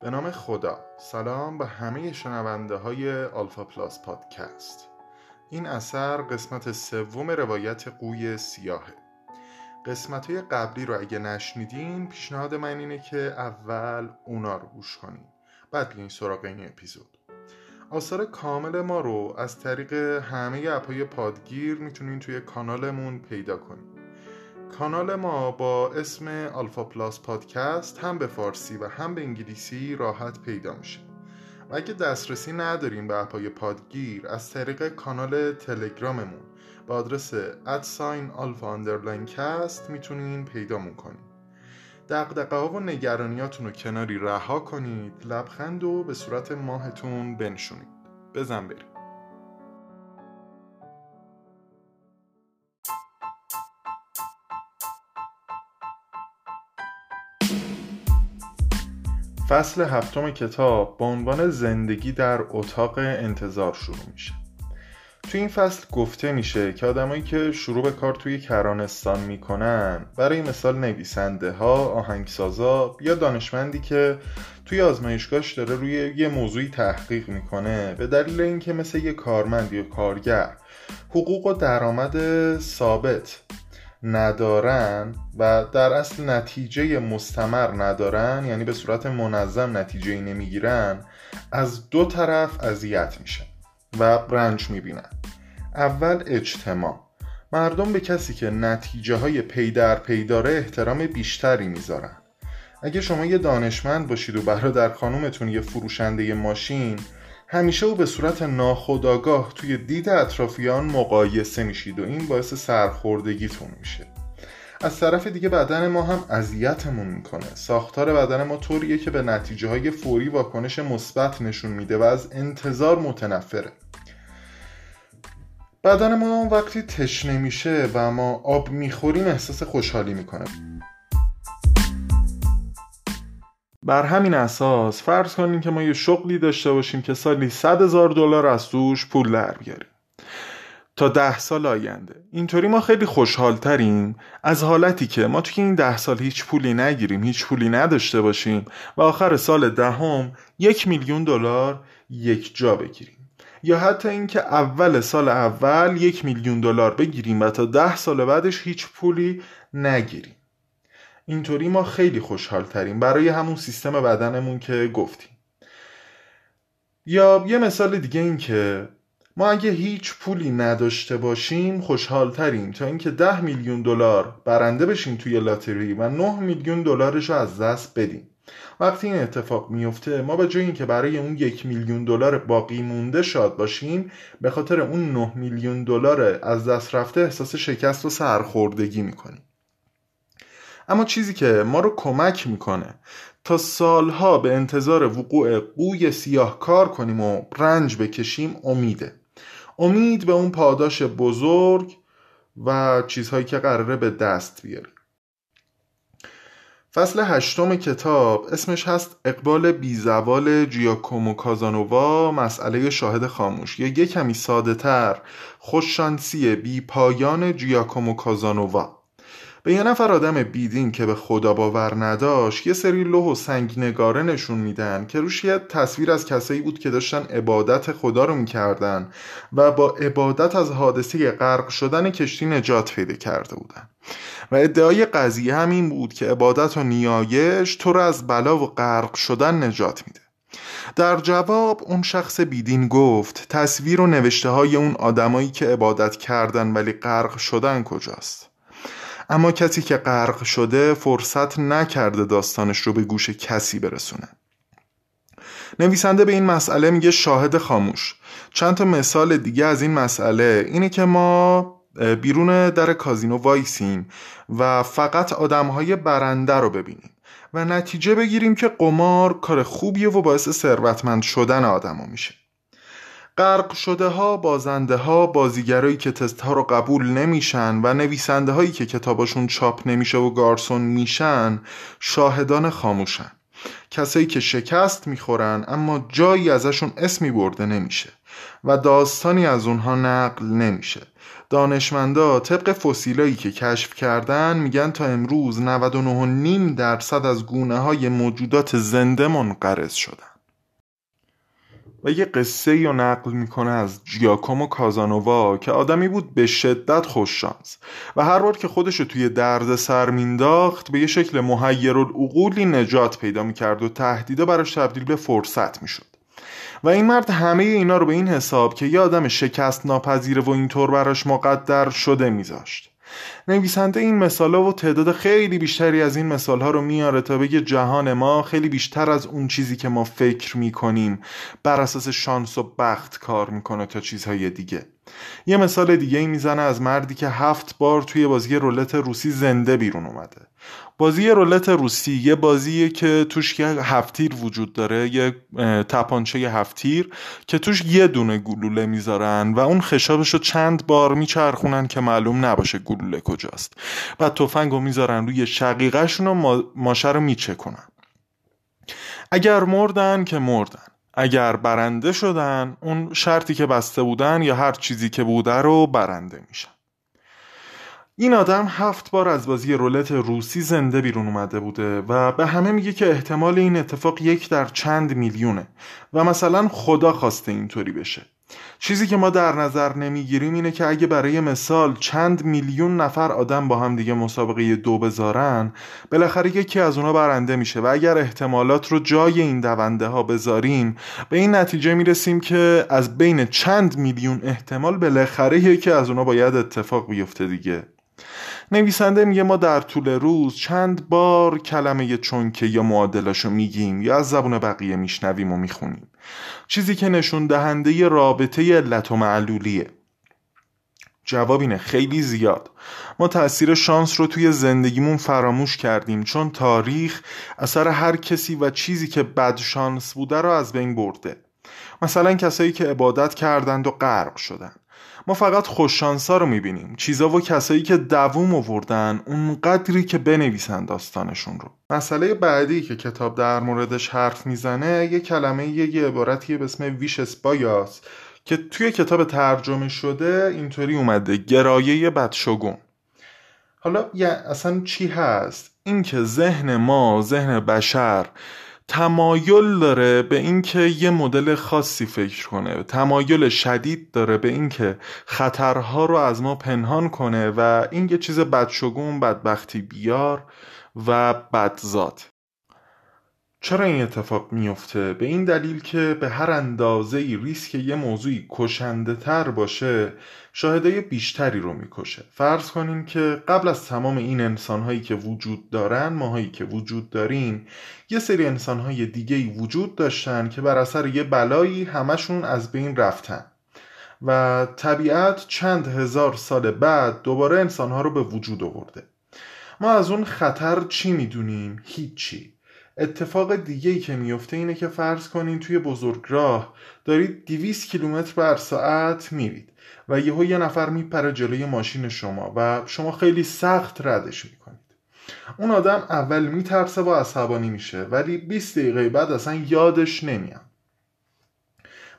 به نام خدا. سلام به همه شنونده های آلفا پلاس پادکست. این اثر قسمت سوم روایت قوی سیاهه. قسمت های قبلی رو اگه نشنیدین پیشنهاد من اینه که اول اونا رو گوش کنین. بعد بیاین سراغ این اپیزود. آثار کامل ما رو از طریق همه اپهای پادگیر می‌تونین توی کانالمون پیدا کنین. کانال ما با اسم آلفا پلاس پادکست هم به فارسی و هم به انگلیسی راحت پیدا میشه. و اگه دسترسی نداریم به اپای پادگیر از طریق کانال تلگراممون با آدرس at sign Alpha underline cast می‌تونین پیدامون کنید دغدغه ها و نگرانیاتون رو کناری رها کنید لبخند رو به صورت ماهتون بنشونید. بزن بریم. فصل هفتم کتاب با عنوان زندگی در اتاق انتظار شروع میشه. توی این فصل گفته میشه که آدمایی که شروع به کار توی کرانستان می‌کنن برای مثال نویسنده ها، آهنگسازا یا دانشمندی که توی آزمایشگاهش داره روی یه موضوعی تحقیق می‌کنه به دلیل اینکه مثل یه کارمند یا کارگر حقوق و درآمد ثابت ندارن و در اصل نتیجه مستمر ندارن یعنی به صورت منظم نتیجه نمی‌گیرن از دو طرف اذیت میشن و رنج می‌بینن. اول اجتماع. مردم به کسی که نتیجه های پی در پی داره احترام بیشتری می‌ذارن. اگه شما یه دانشمند باشید و برادر خانومتون یه فروشنده ماشین همیشه او به صورت ناخودآگاه توی دید اطرافیان مقایسه میشید و این باعث سرخوردگیتون میشه. از طرف دیگه بدن ما هم اذیتمون می‌کنه. ساختار بدن ما طوریه که به نتیجه های فوری واکنش مثبت نشون میده و از انتظار متنفره. بدن ما وقتی تشنه میشه و ما آب می‌خوریم احساس خوشحالی می‌کنه. بر همین اساس فرض کنیم که ما یه شغلی داشته باشیم که سالی 100 هزار دلار از توش پول در بیاریم. تا ده سال آینده. اینطوری ما خیلی خوشحال تریم از حالتی که ما توی این ده سال هیچ پولی نگیریم هیچ پولی نداشته باشیم و آخر سال دهم یک میلیون دلار یک جا بگیریم. یا حتی اینکه اول سال اول یک میلیون دلار بگیریم و تا ده سال بعدش هیچ پولی نگیریم. اینطوری ما خیلی خوشحال تریم برای همون سیستم بدنمون که گفتیم. یا یه مثال دیگه این که ما اگه هیچ پولی نداشته باشیم خوشحال تریم تا اینکه ده میلیون دلار برنده بشیم توی لاتری و 9 میلیون دلارش رو از دست بدیم. وقتی این اتفاق میفته ما به جای اینکه برای اون یک میلیون دلار باقی مونده شاد باشیم به خاطر اون 9 میلیون دلار از دست رفته احساس شکست و سرخوردگی می‌کنیم. اما چیزی که ما رو کمک می‌کنه. تا سالها به انتظار وقوع قوی سیاه کار کنیم و رنج بکشیم امیده. امید به اون پاداش بزرگ و چیزهایی که قراره به دست بیاریم. فصل هشتم کتاب اسمش هست اقبال بیزوال جیاکومو کازانووا مسئله شاهد خاموش. یا یه کمی ساده تر خوششانسی بی پایان جیاکومو کازانووا. به یه نفر آدم بیدین که به خدا باور نداشت یه سری لوح و سنگ نگاره نشون میدن که روش یه تصویر از کسایی بود که داشتن عبادت خدا رو می‌کردن و با عبادت از حادثه غرق شدن کشتی نجات پیدا کرده بودن. و ادعای قضیه همین بود که عبادت و نیایش تو رو از بلا و غرق شدن نجات میده. در جواب اون شخص بیدین گفت تصویر و نوشته های اون آدمایی که عبادت کردن ولی غرق شدن کجاست؟ اما کسی که غرق شده فرصت نکرده داستانش رو به گوش کسی برسونه. نویسنده به این مسئله میگه شاهد خاموش. چند تا مثال دیگه از این مسئله. اینه که ما بیرون در کازینو وایسیم و فقط آدمهای برنده رو ببینیم و نتیجه بگیریم که قمار کار خوبیه و باعث ثروتمند شدن آدما میشه. غرق شده ها بازنده ها بازیگرایی که تست ها رو قبول نمیشن و نویسنده هایی که کتاباشون چاپ نمیشه و گارسون میشن شاهدان خاموشن. کسایی که شکست می‌خورن اما جایی ازشون اسمی برده نمیشه و داستانی از اونها نقل نمیشه. دانشمندا طبق فسیلایی که کشف کردن میگن تا امروز 99.5 درصد از گونه های موجودات زنده منقرض شدن. و یه قصه یا نقل می‌کنه از جیاکومو کازانووا که آدمی بود به شدت خوششانس و هر بار که خودش توی درد سر مینداخت به یه شکل محیر العقولی نجات پیدا می‌کرد و تهدیدا براش تبدیل به فرصت می‌شد. و این مرد همه اینا رو به این حساب که یه آدم شکست ناپذیره و اینطور براش مقدر شده میذاشت. نویسنده این مثالا و تعداد خیلی بیشتری از این مثال رو میاره تا بگه جهان ما خیلی بیشتر از اون چیزی که ما فکر می‌کنیم بر اساس شانس و بخت کار می‌کنه تا چیزهای دیگه. یه مثال دیگه ای می‌زنه از مردی که هفت بار توی بازی رولت روسی زنده بیرون اومده. بازی رولت روسی یه بازیه که توش یه هفتیر وجود داره یه تپانچه هفتیر که توش یه دونه گلوله می‌ذارن و اون خشابش رو چند بار میچرخونن که معلوم نباشه گلوله کجاست. و تفنگ رو می‌ذارن روی شقیقهشون و ماشه رو میچکنن اگر مردن که مردن. اگر برنده شدن اون شرطی که بسته بودن یا هر چیزی که بوده رو برنده میشن. این آدم هفت بار از بازی رولت روسی زنده بیرون اومده بوده و به همه میگه که احتمال این اتفاق یک در چند میلیونه و مثلا خدا خواسته اینطوری بشه. چیزی که ما در نظر نمی‌گیریم اینه که اگه برای مثال چند میلیون نفر آدم با هم دیگه مسابقه دو بذارن بالاخره یکی از اونا برنده میشه و اگر احتمالات رو جای این دونده ها بذاریم به این نتیجه می‌رسیم که از بین چند میلیون احتمال بالاخره یکی از اونا باید اتفاق بیفته دیگه. نویسنده میگه ما در طول روز چند بار کلمه چونکه یا معادلاشو میگیم یا از زبون بقیه میشنویم و می‌خونیم. چیزی که نشون دهنده رابطه علت و معلولیه. جواب اینه خیلی زیاد. ما تاثیر شانس رو توی زندگیمون فراموش کردیم چون تاریخ اثر هر کسی و چیزی که بد شانس بوده رو از بین برده. مثلا کسایی که عبادت کردند و غرق شدن ما فقط خوششانسا رو می‌بینیم. چیزا و کسایی که دووم آوردن اون قدری که بنویسن داستانشون رو. مسئله بعدی که کتاب در موردش حرف می‌زنه یه کلمه یه, یه عبارتی به اسم ویش اسپایاس که توی کتاب ترجمه شده اینطوری اومده گرایه بدشگون. حالا یه اصلا چی هست؟ اینکه ذهن ما ذهن بشر تمایل داره به اینکه یه مدل خاصی فکر کنه تمایل شدید داره به اینکه خطرها رو از ما پنهان کنه و این یه چیز بدشگون بدبختی بیار و بدزاد چرا این اتفاق میفته؟ به این دلیل که به هر اندازه ریسک یه موضوعی کشنده تر باشه شاهده بیشتری رو می‌کشه. فرض کنیم که قبل از تمام این انسانهایی که وجود دارن ماهایی که وجود داریم یه سری انسانهای دیگه وجود داشتن که بر اثر یه بلایی همشون از بین رفتن. و طبیعت چند هزار سال بعد دوباره انسانها رو به وجود آورده. ما از اون خطر چی می‌دونیم؟ هیچی. اتفاق دیگه ای که میفته اینه که فرض کنین توی بزرگراه دارید 200 کیلومتر بر ساعت میرید و یهو یه نفر میپره جلوی ماشین شما و شما خیلی سخت ردش می‌کنید. اون آدم اول میترسه و عصبانی میشه ولی 20 دقیقه بعد اصلا یادش نمیاد.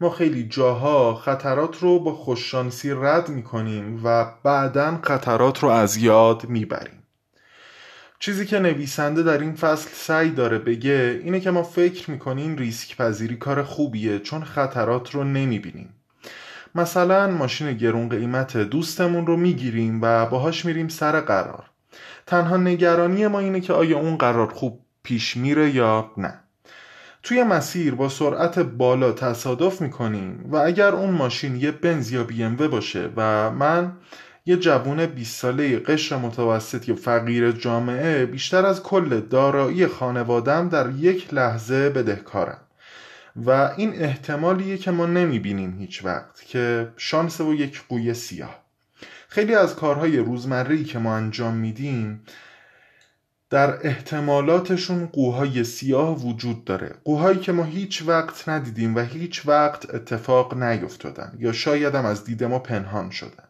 ما خیلی جاها خطرات رو با خوششانسی رد می‌کنیم و بعدا خطرات رو از یاد می‌بریم. چیزی که نویسنده در این فصل سعی داره بگه اینه که ما فکر می‌کنیم ریسک پذیری کار خوبیه چون خطرات رو نمی‌بینیم. مثلا ماشین گرون قیمت دوستمون رو می‌گیریم و باهاش میریم سر قرار. تنها نگرانی ما اینه که آیا اون قرار خوب پیش میره یا نه. توی مسیر با سرعت بالا تصادف می‌کنیم و اگر اون ماشین یه بنز یا بی باشه و من یه جوون 20 ساله قشر متوسط یا فقیر جامعه بیشتر از کل دارایی خانوادم در یک لحظه بدهکارم و این احتمالیه که ما نمی‌بینیم هیچ وقت که شانس و یک قوی سیاه. خیلی از کارهای روزمره‌ای که ما انجام میدیم در احتمالاتشون قوهای سیاه وجود داره. قوهایی که ما هیچ وقت ندیدیم و هیچ وقت اتفاق نیفتادن یا شاید هم از دید ما پنهان شدن.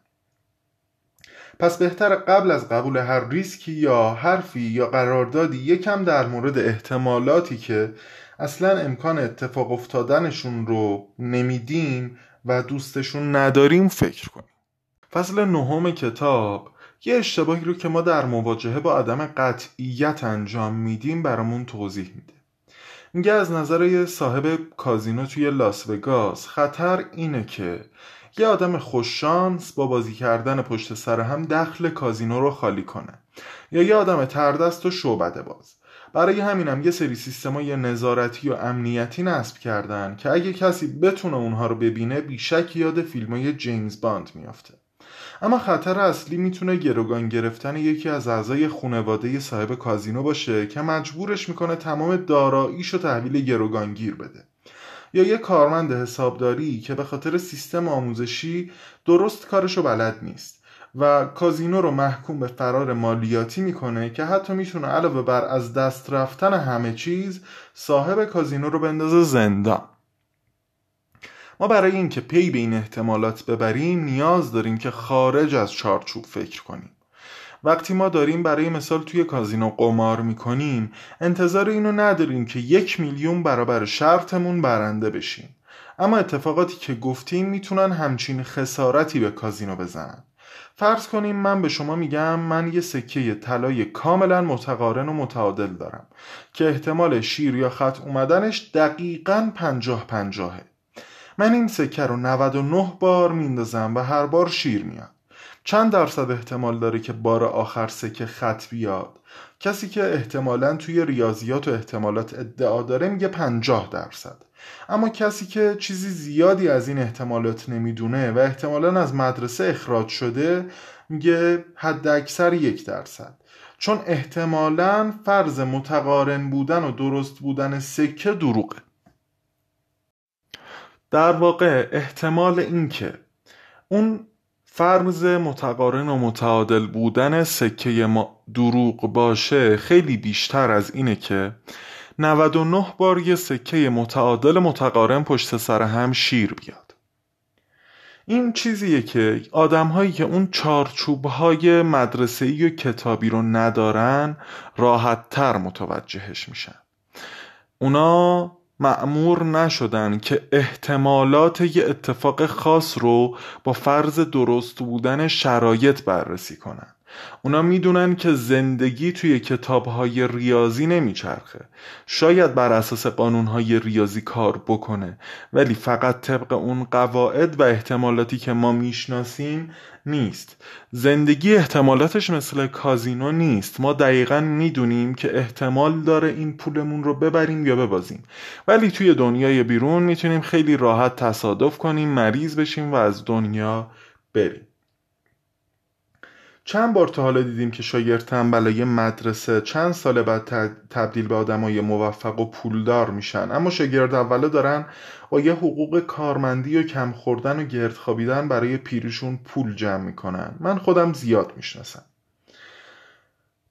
پس بهتر قبل از قبول هر ریسکی یا حرفی یا قراردادی یکم در مورد احتمالاتی که اصلا امکان اتفاق افتادنشون رو نمیدیم و دوستشون نداریم فکر کنیم. فصل نهم کتاب یه اشتباهی رو که ما در مواجهه با عدم قطعیت انجام میدیم برامون توضیح میده. میگه از نظر صاحب کازینو توی لاس وگاس خطر اینه که یه آدم خوششانس با بازی کردن پشت سر هم دخل کازینو رو خالی کنه. یا یه آدم تردست و شعبده باز. برای همینم یه سری سیستمای نظارتی و امنیتی نصب کردن که اگه کسی بتونه اونها رو ببینه بیشک یاد فیلمای جیمز باند میافته. اما خطر اصلی می‌تونه گروگان گرفتن یکی از اعضای خانواده صاحب کازینو باشه که مجبورش می‌کنه تمام داراییش رو تحویل گروگانگیر بده. یا یه کارمند حسابداری که به خاطر سیستم آموزشی درست کارشو بلد نیست و کازینو رو محکوم به فرار مالیاتی می‌کنه که حتی می‌تونه علاوه بر از دست رفتن همه چیز صاحب کازینو رو بندازه زندان. ما برای اینکه پی به این احتمالات ببریم نیاز داریم که خارج از چارچوب فکر کنیم. وقتی ما داریم برای مثال توی کازینو قمار می‌کنیم انتظار اینو نداریم که یک میلیون برابر شرطمون برنده بشیم. اما اتفاقاتی که گفتیم می‌تونن همچین خسارتی به کازینو بزنن. فرض کنیم من به شما میگم من یه سکه طلای کاملا متقارن و متعادل دارم که احتمال شیر یا خط اومدنش دقیقا پنجاه پنجاهه. من این سکه رو 99 بار میندازم و هر بار شیر میاد چند درصد احتمال داره که بار آخر سکه خط بیاد؟ کسی که احتمالا توی ریاضیات و احتمالات ادعا داره میگه 50 درصد. اما کسی که چیزی زیادی از این احتمالات نمی‌دونه و احتمالا از مدرسه اخراج شده میگه حد اکثر یک درصد. چون احتمالا فرض متقارن بودن و درست بودن سکه دروغه. در واقع احتمال اینکه اون فرض متقارن و متعادل بودن سکه ما دروغ باشه خیلی بیشتر از اینه که 99 بار یه سکه متعادل متقارن پشت سر هم شیر بیاد. این چیزیه که آدم هایی که اون چارچوب های مدرسه‌ای و کتابی رو ندارن راحت تر متوجهش میشن. اونا معمور نشدن که احتمالات یه اتفاق خاص رو با فرض درست بودن شرایط بررسی کنن. اونا می‌دونن که زندگی توی کتابهای ریاضی نمیچرخه. شاید بر اساس قانونهای ریاضی کار بکنه ولی فقط طبق اون قواعد و احتمالاتی که ما می‌شناسیم نیست. زندگی احتمالاتش مثل کازینو نیست. ما دقیقا می‌دونیم که احتمال داره این پولمون رو ببریم یا ببازیم. ولی توی دنیای بیرون می‌تونیم خیلی راحت تصادف کنیم مریض بشیم و از دنیا بریم. چند بار تا حالا دیدیم که شاگرد تنبلای مدرسه چند سال بعد تبدیل به آدمای موفق و پولدار میشن. اما شاگرد اولا دارن با یه حقوق کارمندی و کم خوردن و گرد خوابیدن برای پیرشون پول جمع می‌کنن. من خودم زیاد می‌شناسم.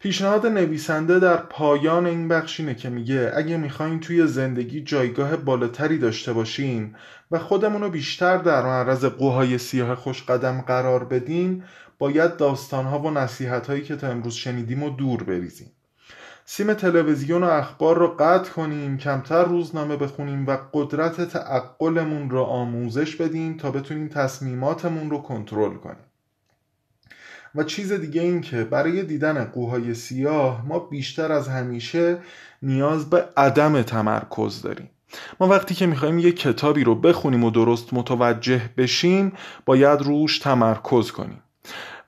پیشنهاد نویسنده در پایان این بخش اینه که میگه اگه می‌خوایم توی زندگی جایگاه بالاتری داشته باشیم و خودمون رو بیشتر در معرض قوهای سیاه خوش قدم قرار بدیم باید داستانها و نصیحتهایی که تا امروز شنیدیم و دور بریزیم سیم تلویزیون و اخبار رو قطع کنیم کمتر روزنامه بخونیم و قدرت تعقلمون رو آموزش بدیم تا بتونیم تصمیماتمون رو کنترل کنیم و چیز دیگه این که برای دیدن قوهای سیاه ما بیشتر از همیشه نیاز به عدم تمرکز داریم. ما وقتی که می‌خوایم یه کتابی رو بخونیم و درست متوجه بشیم باید روش تمرکز کنیم.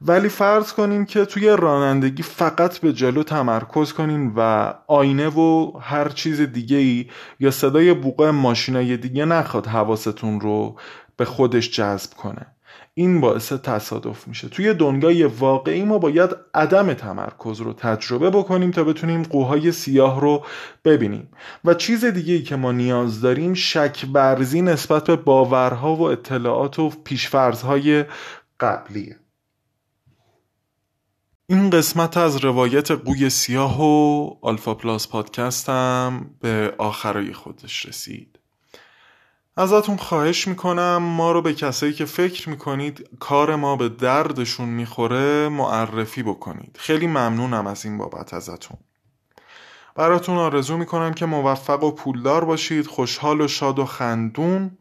ولی فرض کنیم که توی رانندگی فقط به جلو تمرکز کنیم و آینه و هر چیز دیگه ای یا صدای بوق ماشینای دیگه نخواد حواستون رو به خودش جذب کنه. این باعث تصادف میشه. توی دنیای واقعی ما باید عدم تمرکز رو تجربه بکنیم تا بتونیم قوهای سیاه رو ببینیم. و چیز دیگه ای که ما نیاز داریم شک برزی نسبت به باورها و اطلاعات و پیشفرزهای قبلیه این قسمت از روایت قوی سیاه و آلفا پلاس پادکستم به آخرای خودش رسید. ازتون خواهش می‌کنم ما رو به کسایی که فکر می‌کنید کار ما به دردشون می‌خوره معرفی بکنید. خیلی ممنونم از این بابت ازتون. براتون آرزو می‌کنم که موفق و پولدار باشید خوشحال و شاد و خندون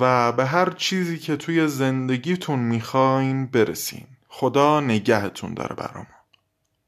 و به هر چیزی که توی زندگیتون می‌خواین برسین. خدا نگهتون داره برامون